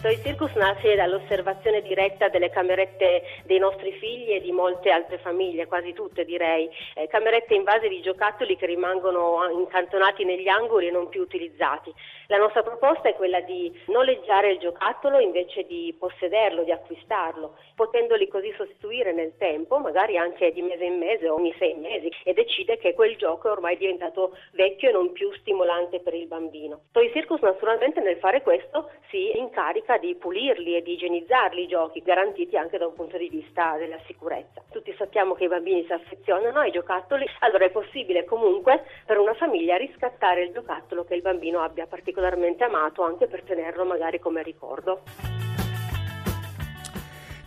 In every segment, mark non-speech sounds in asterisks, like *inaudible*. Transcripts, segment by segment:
Toy Circus nasce dall'osservazione diretta delle camerette dei nostri figli e di molte altre famiglie, quasi tutte direi, eh, camerette invase di giocattoli che rimangono incantonati negli angoli e non più utilizzati. La nostra proposta è quella di noleggiare il giocattolo invece di possederlo, di acquistarlo, potendoli così sostituire nel tempo, magari anche di mese in mese o ogni sei mesi, e decide che quel gioco è ormai diventato vecchio e non più stimolante per il bambino. Toy Circus naturalmente nel fare questo si incarica cerca di pulirli e di igienizzarli i giochi, garantiti anche da un punto di vista della sicurezza. Tutti sappiamo che i bambini si affezionano ai giocattoli, *laughs* allora è possibile comunque per una famiglia riscattare il giocattolo che il bambino abbia particolarmente amato anche per tenerlo magari come ricordo.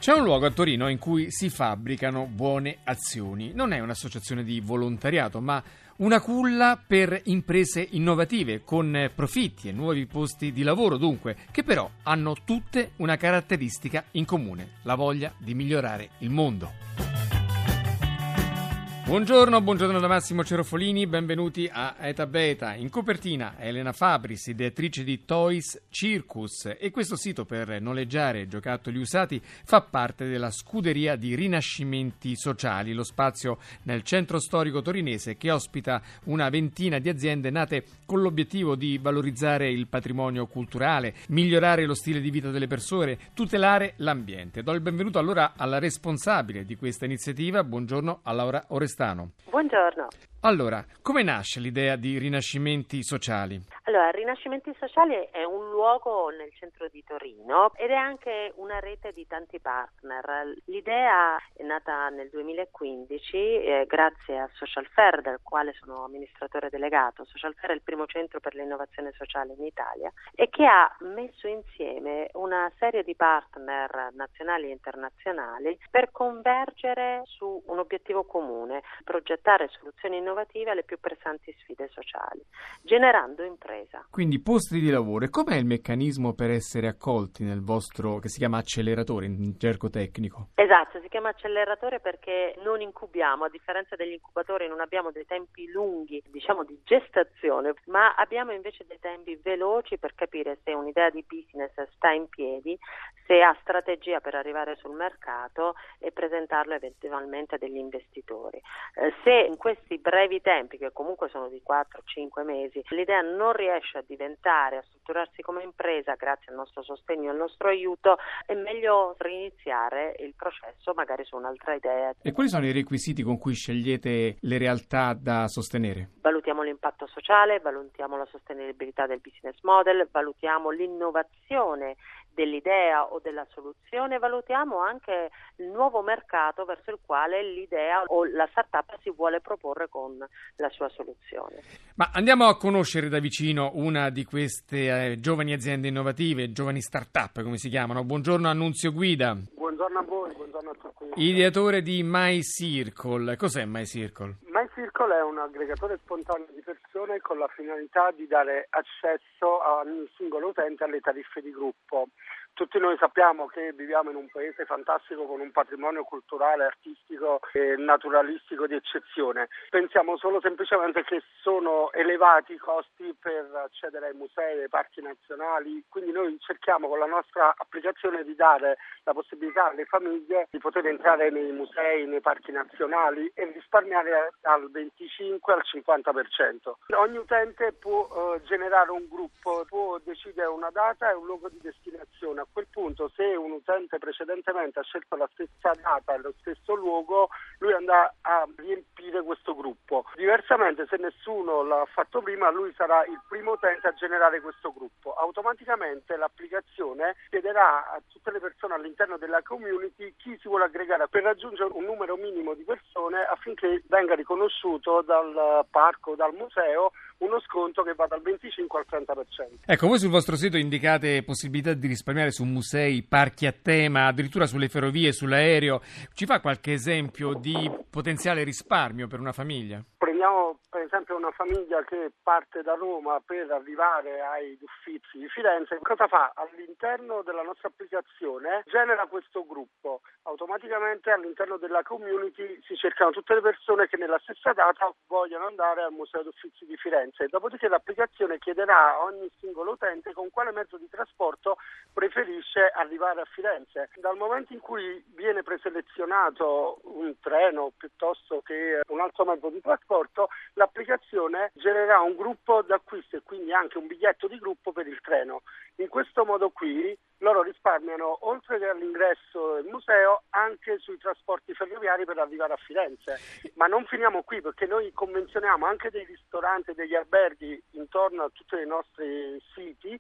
C'è un luogo a Torino in cui si fabbricano buone azioni. Non è un'associazione di volontariato, ma una culla per imprese innovative, con profitti e nuovi posti di lavoro, dunque, che però hanno tutte una caratteristica in comune, la voglia di migliorare il mondo. Buongiorno, buongiorno da Massimo Cerofolini, benvenuti a Eta Beta. In copertina Elena Fabris, ideatrice di Toys Circus e questo sito per noleggiare giocattoli usati fa parte della scuderia di Rinascimenti Sociali, lo spazio nel centro storico torinese che ospita una ventina di aziende nate con l'obiettivo di valorizzare il patrimonio culturale, migliorare lo stile di vita delle persone, tutelare l'ambiente. Do il benvenuto allora alla responsabile di questa iniziativa, buongiorno a Laura Orestano. Buongiorno. Allora, come nasce l'idea di Rinascimenti Sociali? Allora, Rinascimenti Sociali è un luogo nel centro di Torino ed è anche una rete di tanti partner. L'idea è nata nel 2015 eh, grazie a Social Fair, del quale sono amministratore delegato. Social Fair è il primo centro per l'innovazione sociale in Italia e che ha messo insieme una serie di partner nazionali e internazionali per convergere su un obiettivo comune, progettare soluzioni innovative innovative alle più pressanti sfide sociali, generando impresa. Quindi posti di lavoro. E com'è il meccanismo per essere accolti nel vostro, che si chiama acceleratore in gergo tecnico? Esatto, si chiama acceleratore perché non incubiamo, a differenza degli incubatori non abbiamo dei tempi lunghi, diciamo di gestazione, ma abbiamo invece dei tempi veloci per capire se un'idea di business sta in piedi, se ha strategia per arrivare sul mercato e presentarlo eventualmente a degli investitori. Eh, se in questi brevi brevi tempi, che comunque sono di 4-5 mesi, l'idea non riesce a diventare, a strutturarsi come impresa grazie al nostro sostegno e al nostro aiuto, è meglio riniziare il processo magari su un'altra idea. E quali sono i requisiti con cui scegliete le realtà da sostenere? Valutiamo l'impatto sociale, valutiamo la sostenibilità del business model, valutiamo l'innovazione dell'idea o della soluzione, valutiamo anche il nuovo mercato verso il quale l'idea o la startup si vuole proporre con la sua soluzione. Ma andiamo a conoscere da vicino una di queste eh, giovani aziende innovative, giovani startup come si chiamano. Buongiorno Annunzio Guida. Buongiorno a voi, buongiorno a tutti. Ideatore di MyCircle. Cos'è MyCircle? MyCircle è un aggregatore spontaneo di persone con la finalità di dare accesso a ogni singolo utente alle tariffe di gruppo. Tutti noi sappiamo che viviamo in un paese fantastico con un patrimonio culturale, artistico e naturalistico di eccezione. Pensiamo solo semplicemente che sono elevati i costi per accedere ai musei, ai parchi nazionali, quindi noi cerchiamo con la nostra applicazione di dare la possibilità alle famiglie di poter entrare nei musei, nei parchi nazionali e risparmiare dal 25 al 50%. Ogni utente può uh, generare un gruppo, può decidere una data e un luogo di destinazione a quel punto se un utente precedentemente ha scelto la stessa data e lo stesso luogo, lui andrà a riempire questo gruppo. Diversamente se nessuno l'ha fatto prima, lui sarà il primo utente a generare questo gruppo. Automaticamente l'applicazione chiederà a tutte le persone all'interno della community chi si vuole aggregare per raggiungere un numero minimo di persone affinché venga riconosciuto dal parco dal museo uno sconto che va dal 25 al 30%. Ecco, voi sul vostro sito indicate possibilità di risparmiare su musei, parchi a tema, addirittura sulle ferrovie, sull'aereo. Ci fa qualche esempio di potenziale risparmio per una famiglia? Prendiamo per esempio una famiglia che parte da Roma per arrivare ai Uffizi di Firenze, cosa fa? All'interno della nostra applicazione genera questo gruppo, automaticamente all'interno della community si cercano tutte le persone che nella stessa data vogliono andare al Museo d'Uffizi di Firenze Firenze. Dopodiché l'applicazione chiederà a ogni singolo utente con quale mezzo di trasporto preferisce arrivare a Firenze. Dal momento in cui viene preselezionato un treno piuttosto che un altro mezzo di trasporto, l'applicazione genererà un gruppo d'acquisto e quindi anche un biglietto di gruppo per il treno. In questo modo qui loro risparmiano oltre che all'ingresso del museo anche sui trasporti ferroviari per arrivare a Firenze. Ma non finiamo qui perché noi convenzioniamo anche dei ristoranti e degli alberghi intorno a tutti i nostri siti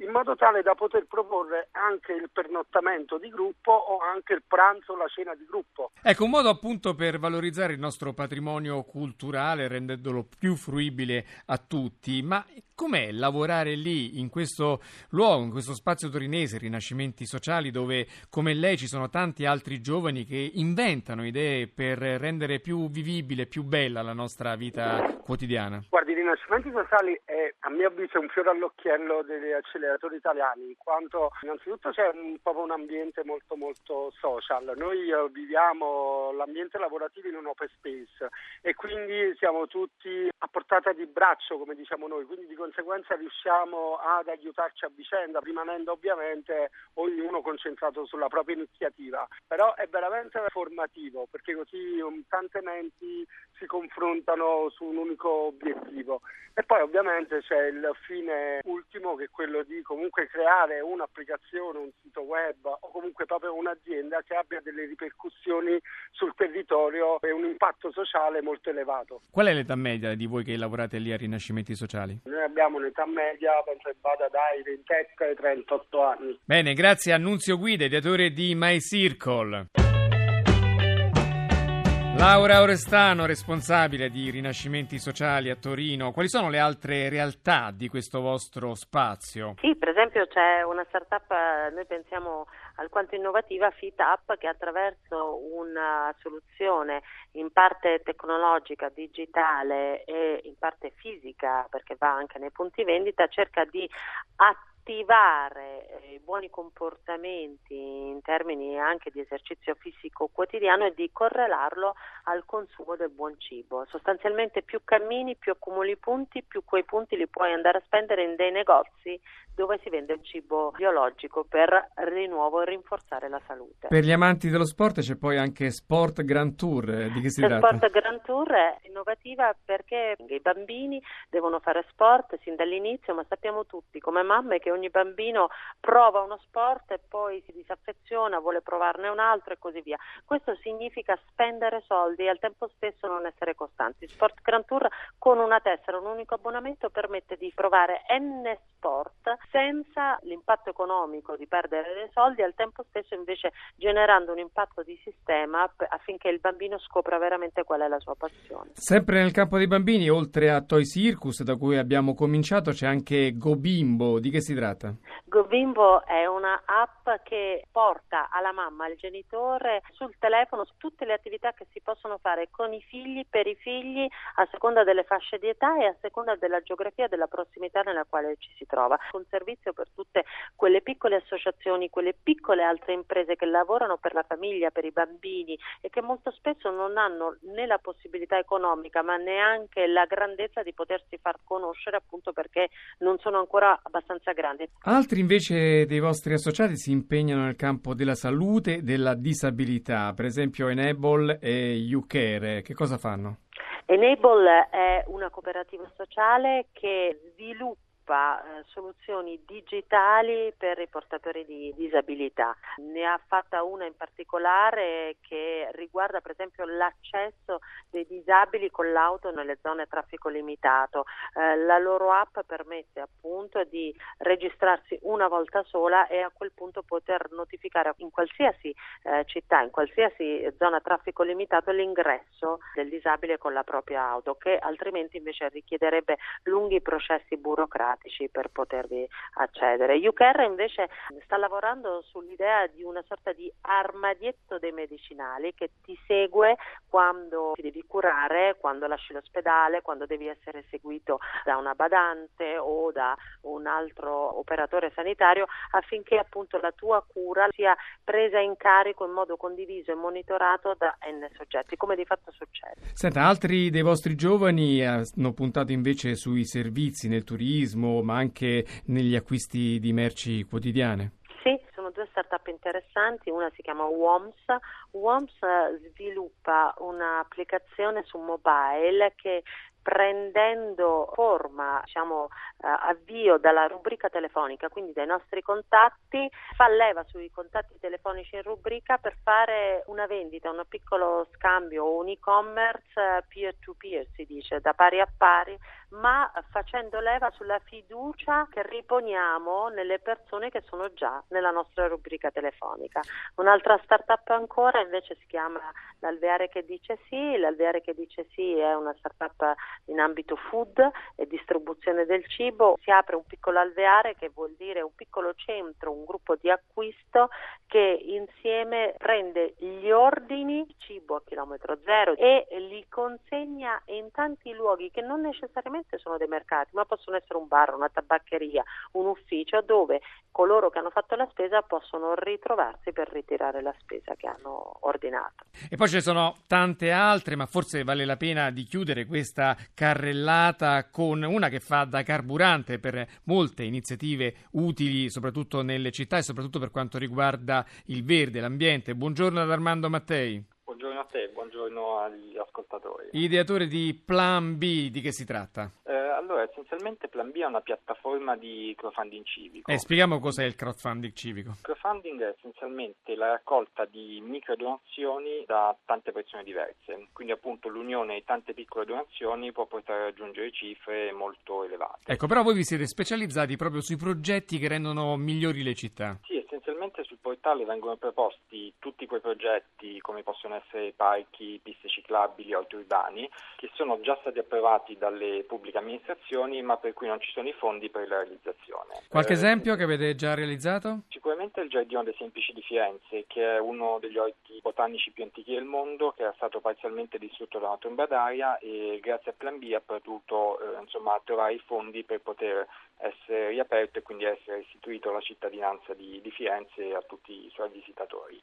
in modo tale da poter proporre anche il pernottamento di gruppo o anche il pranzo la cena di gruppo. Ecco, un modo appunto per valorizzare il nostro patrimonio culturale rendendolo più fruibile a tutti, ma com'è lavorare lì, in questo luogo, in questo spazio torinese, Rinascimenti Sociali, dove come lei ci sono tanti altri giovani che inventano idee per rendere più vivibile, più bella la nostra vita quotidiana? Guardi, Rinascimenti Sociali è a mio avviso un fiore all'occhiello accelerazioni acceleratori italiani, in quanto innanzitutto c'è un, proprio un ambiente molto molto social. Noi eh, viviamo l'ambiente lavorativo in un open space e quindi siamo tutti a portata di braccio, come diciamo noi, quindi di riusciamo ad aiutarci a vicenda, rimanendo ovviamente ognuno concentrato sulla propria iniziativa. Però è veramente formativo perché così um, tante menti si confrontano su un unico obiettivo. E poi ovviamente c'è il fine ultimo che è quello di comunque creare un'applicazione, un sito web o comunque proprio un'azienda che abbia delle ripercussioni sul territorio e un impatto sociale molto elevato. Qual è l'età media di voi che lavorate lì a Rinascimenti Sociali? Noi abbiamo un'età media, penso che vada dai 27 ai 38 anni. Bene, grazie a Nunzio Guida, ideatore di My Circle. Laura Orestano, responsabile di Rinascimenti Sociali a Torino, quali sono le altre realtà di questo vostro spazio? Sì, per esempio c'è una startup, noi pensiamo alquanto innovativa, FitUp, che attraverso una soluzione in parte tecnologica, digitale e in parte fisica, perché va anche nei punti vendita, cerca di attivare attivare eh, buoni comportamenti in termini anche di esercizio fisico quotidiano e di correlarlo al consumo del buon cibo. Sostanzialmente più cammini, più accumuli punti, più quei punti li puoi andare a spendere in dei negozi dove si vende il cibo biologico per di nuovo rinforzare la salute. Per gli amanti dello sport c'è poi anche Sport Grand Tour, eh, di che si tratta? Sport Grand Tour è innovativa perché i bambini devono fare sport sin dall'inizio, ma sappiamo tutti come mamme che ogni bambino prova uno sport e poi si disaffeziona, vuole provarne un altro e così via. Questo significa spendere soldi e al tempo stesso non essere costanti. Sport Grand Tour con una tessera, un unico abbonamento permette di provare N sport senza l'impatto economico di perdere dei soldi al tempo stesso invece generando un impatto di sistema affinché il bambino scopra veramente qual è la sua passione. Sempre nel campo dei bambini, oltre a Toy Circus da cui abbiamo cominciato, c'è anche GoBimbo. Di che si tratta? GoBimbo è una app che porta alla mamma, al genitore sul telefono tutte le attività che si possono fare con i figli, per i figli, a seconda delle fasce di età e a seconda della geografia della prossimità nella quale ci si trova. Un servizio per tutte quelle piccole associazioni, quelle piccole altre imprese che lavorano per la famiglia, per i bambini e che molto spesso non hanno né la possibilità economica ma neanche la grandezza di potersi far conoscere appunto perché non sono ancora abbastanza grandi. Altri invece dei vostri associati si impegnano nel campo della salute e della disabilità, per esempio Enable e UCare. Che cosa fanno? Enable è una cooperativa sociale che sviluppa sviluppa eh, soluzioni digitali per i portatori di disabilità. Ne ha fatta una in particolare che riguarda per esempio l'accesso dei disabili con l'auto nelle zone a traffico limitato. Eh, la loro app permette appunto di registrarsi una volta sola e a quel punto poter notificare in qualsiasi eh, città, in qualsiasi zona a traffico limitato l'ingresso del disabile con la propria auto che altrimenti invece richiederebbe lunghi processi burocratici burocratici per potervi accedere. UCARE invece sta lavorando sull'idea di una sorta di armadietto dei medicinali che ti segue quando ti devi curare, quando lasci l'ospedale, quando devi essere seguito da una badante o da un altro operatore sanitario affinché appunto la tua cura sia presa in carico in modo condiviso e monitorato da N soggetti, come di fatto succede. Senta, altri dei vostri giovani hanno puntato invece sui servizi nel turismo, ma anche negli acquisti di merci quotidiane? Sì, sono due start-up interessanti, una si chiama WOMS. WOMS sviluppa un'applicazione su mobile che prendendo forma, diciamo, eh, avvio dalla rubrica telefonica, quindi dai nostri contatti, fa leva sui contatti telefonici in rubrica per fare una vendita, un piccolo scambio o un e-commerce eh, peer-to-peer, si dice, da pari a pari, ma facendo leva sulla fiducia che riponiamo nelle persone che sono già nella nostra rubrica telefonica. Un'altra startup ancora invece si chiama l'Alveare che dice sì, l'Alveare che dice sì è una startup in ambito food e distribuzione del cibo, si apre un piccolo alveare che vuol dire un piccolo centro, un gruppo di acquisto che insieme prende gli ordini cibo a chilometro zero e li consegna in tanti luoghi che non necessariamente sono dei mercati, ma possono essere un bar, una tabaccheria, un ufficio dove coloro che hanno fatto la spesa possono ritrovarsi per ritirare la spesa che hanno ordinato. E poi ci sono tante altre, ma forse vale la pena di chiudere questa carrellata con una che fa da carburante per molte iniziative utili soprattutto nelle città e soprattutto per quanto riguarda il verde, l'ambiente. Buongiorno ad Armando Mattei. Buongiorno a te, buongiorno agli ascoltatori. Ideatore di Plan B, di che si tratta? Eh, allora, essenzialmente Plan B è una piattaforma di crowdfunding civico. Eh, spieghiamo cos'è il crowdfunding civico. Il crowdfunding è essenzialmente la raccolta di micro donazioni da tante persone diverse, quindi appunto l'unione di tante piccole donazioni può portare a raggiungere cifre molto elevate. Ecco, però voi vi siete specializzati proprio sui progetti che rendono migliori le città. Sì, essenzialmente sul portale vengono proposti tutti quei progetti come possono essere parchi, piste ciclabili, orti urbani, che sono già stati approvati dalle pubbliche amministrazioni ma per cui non ci sono i fondi per la realizzazione. Qualche eh, esempio che avete già realizzato? Sicuramente il Giardino dei Semplici di Firenze, che è uno degli orti botanici più antichi del mondo, che era stato parzialmente distrutto da una tromba d'aria e grazie a Plan B ha potuto eh, insomma, trovare i fondi per poter essere riaperto e quindi essere istituito alla cittadinanza di, di Firenze a tutti i suoi visitatori.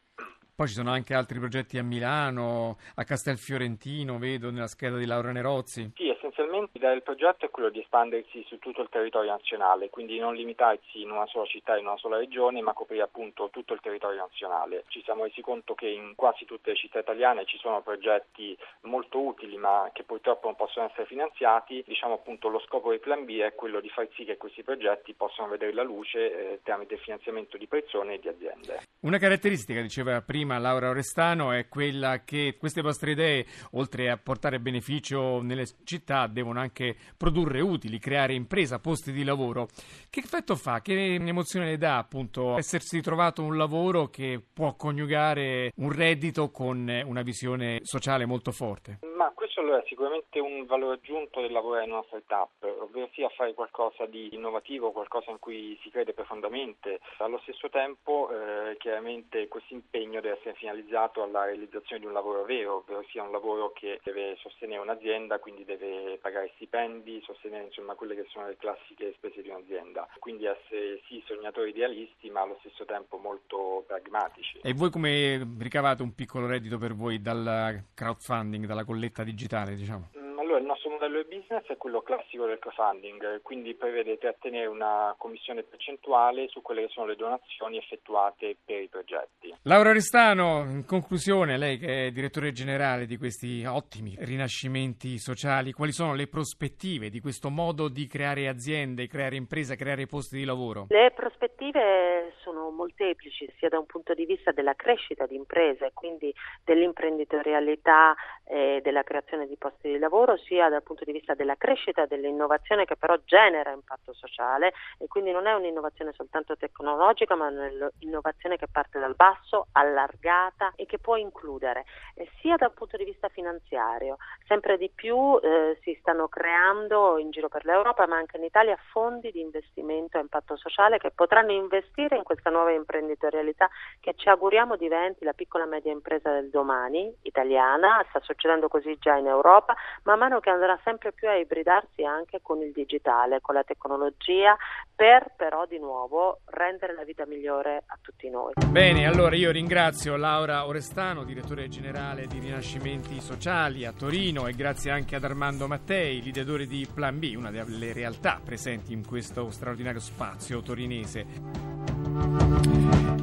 Poi ci sono anche altri progetti a Milano, a Castelfiorentino, vedo nella scheda di Laura Nerozzi. Sì, essenzialmente l'idea del progetto è quello di espandersi su tutto il territorio nazionale, quindi non limitarsi in una sola città, in una sola regione, ma coprire appunto tutto il territorio nazionale. Ci siamo resi conto che in quasi tutte le città italiane ci sono progetti molto utili, ma che purtroppo non possono essere finanziati. Diciamo appunto lo scopo del Plan B è quello di far sì che questi progetti possano vedere la luce eh, tramite il finanziamento di persone e di aziende. Una caratteristica, diceva prima, Laura Orestano è quella che queste vostre idee, oltre a portare beneficio nelle città, devono anche produrre utili, creare impresa, posti di lavoro. Che effetto fa? Che emozione le dà appunto essersi trovato un lavoro che può coniugare un reddito con una visione sociale molto forte? Ma questo allora è sicuramente un valore aggiunto del lavorare in una startup, ovvero sia fare qualcosa di innovativo, qualcosa in cui si crede profondamente. Allo stesso tempo eh, chiaramente questo impegno deve essere finalizzato alla realizzazione di un lavoro vero, ovvero sia un lavoro che deve sostenere un'azienda, quindi deve pagare stipendi, sostenere insomma quelle che sono le classiche spese di un'azienda. Quindi essere sì sognatori idealisti ma allo stesso tempo molto pragmatici. E voi come ricavate un piccolo reddito per voi dal crowdfunding, dalla colletta digitale diciamo? Allora, il nostro modello di business è quello classico del crowdfunding, quindi prevede trattenere una commissione percentuale su quelle che sono le donazioni effettuate per i progetti. Laura Restano, in conclusione, lei che è direttore generale di questi ottimi rinascimenti sociali, quali sono le prospettive di questo modo di creare aziende, creare imprese, creare posti di lavoro? Le prospettive sono molteplici, sia da un punto di vista della crescita di imprese, quindi dell'imprenditorialità e della creazione di posti di lavoro, sia dal punto di vista della crescita dell'innovazione che però genera impatto sociale. E quindi non è un'innovazione soltanto tecnologica ma un'innovazione che parte dal basso, allargata e che può includere eh, sia dal punto di vista finanziario, sempre di più eh, si stanno creando in giro per l'Europa ma anche in Italia fondi di investimento a impatto sociale che potranno investire in questa nuova imprenditorialità che ci auguriamo diventi la piccola e media impresa del domani italiana, sta succedendo così già in Europa, man mano che andrà sempre più a ibridarsi anche con il digitale, con la tecnologia, per però di nuovo rendere la vita migliore a tutti noi. Bene, allora io ringrazio Laura Orestano, direttore generale di Rinascimenti Sociali a Torino e grazie anche ad Armando Mattei, l'ideatore di Plan B, una delle realtà presenti in questo straordinario spazio torinese.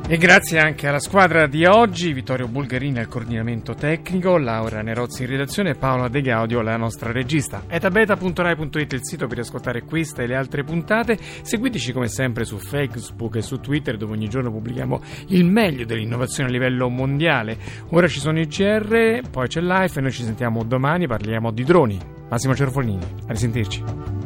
E grazie anche alla squadra di oggi, Vittorio Bulgarini al coordinamento tecnico, Laura Nerozzi in redazione e Paola De Gaudio, la nostra regista. etabeta.rai.it il sito per ascoltare questa e le altre puntate. Seguiteci come sempre su Facebook e su Twitter dove ogni giorno pubblichiamo il meglio dell'innovazione a livello mondiale. Ora ci sono i GR, poi c'è Life e noi ci sentiamo domani, parliamo di droni. Massimo Cerfolini, a risentirci.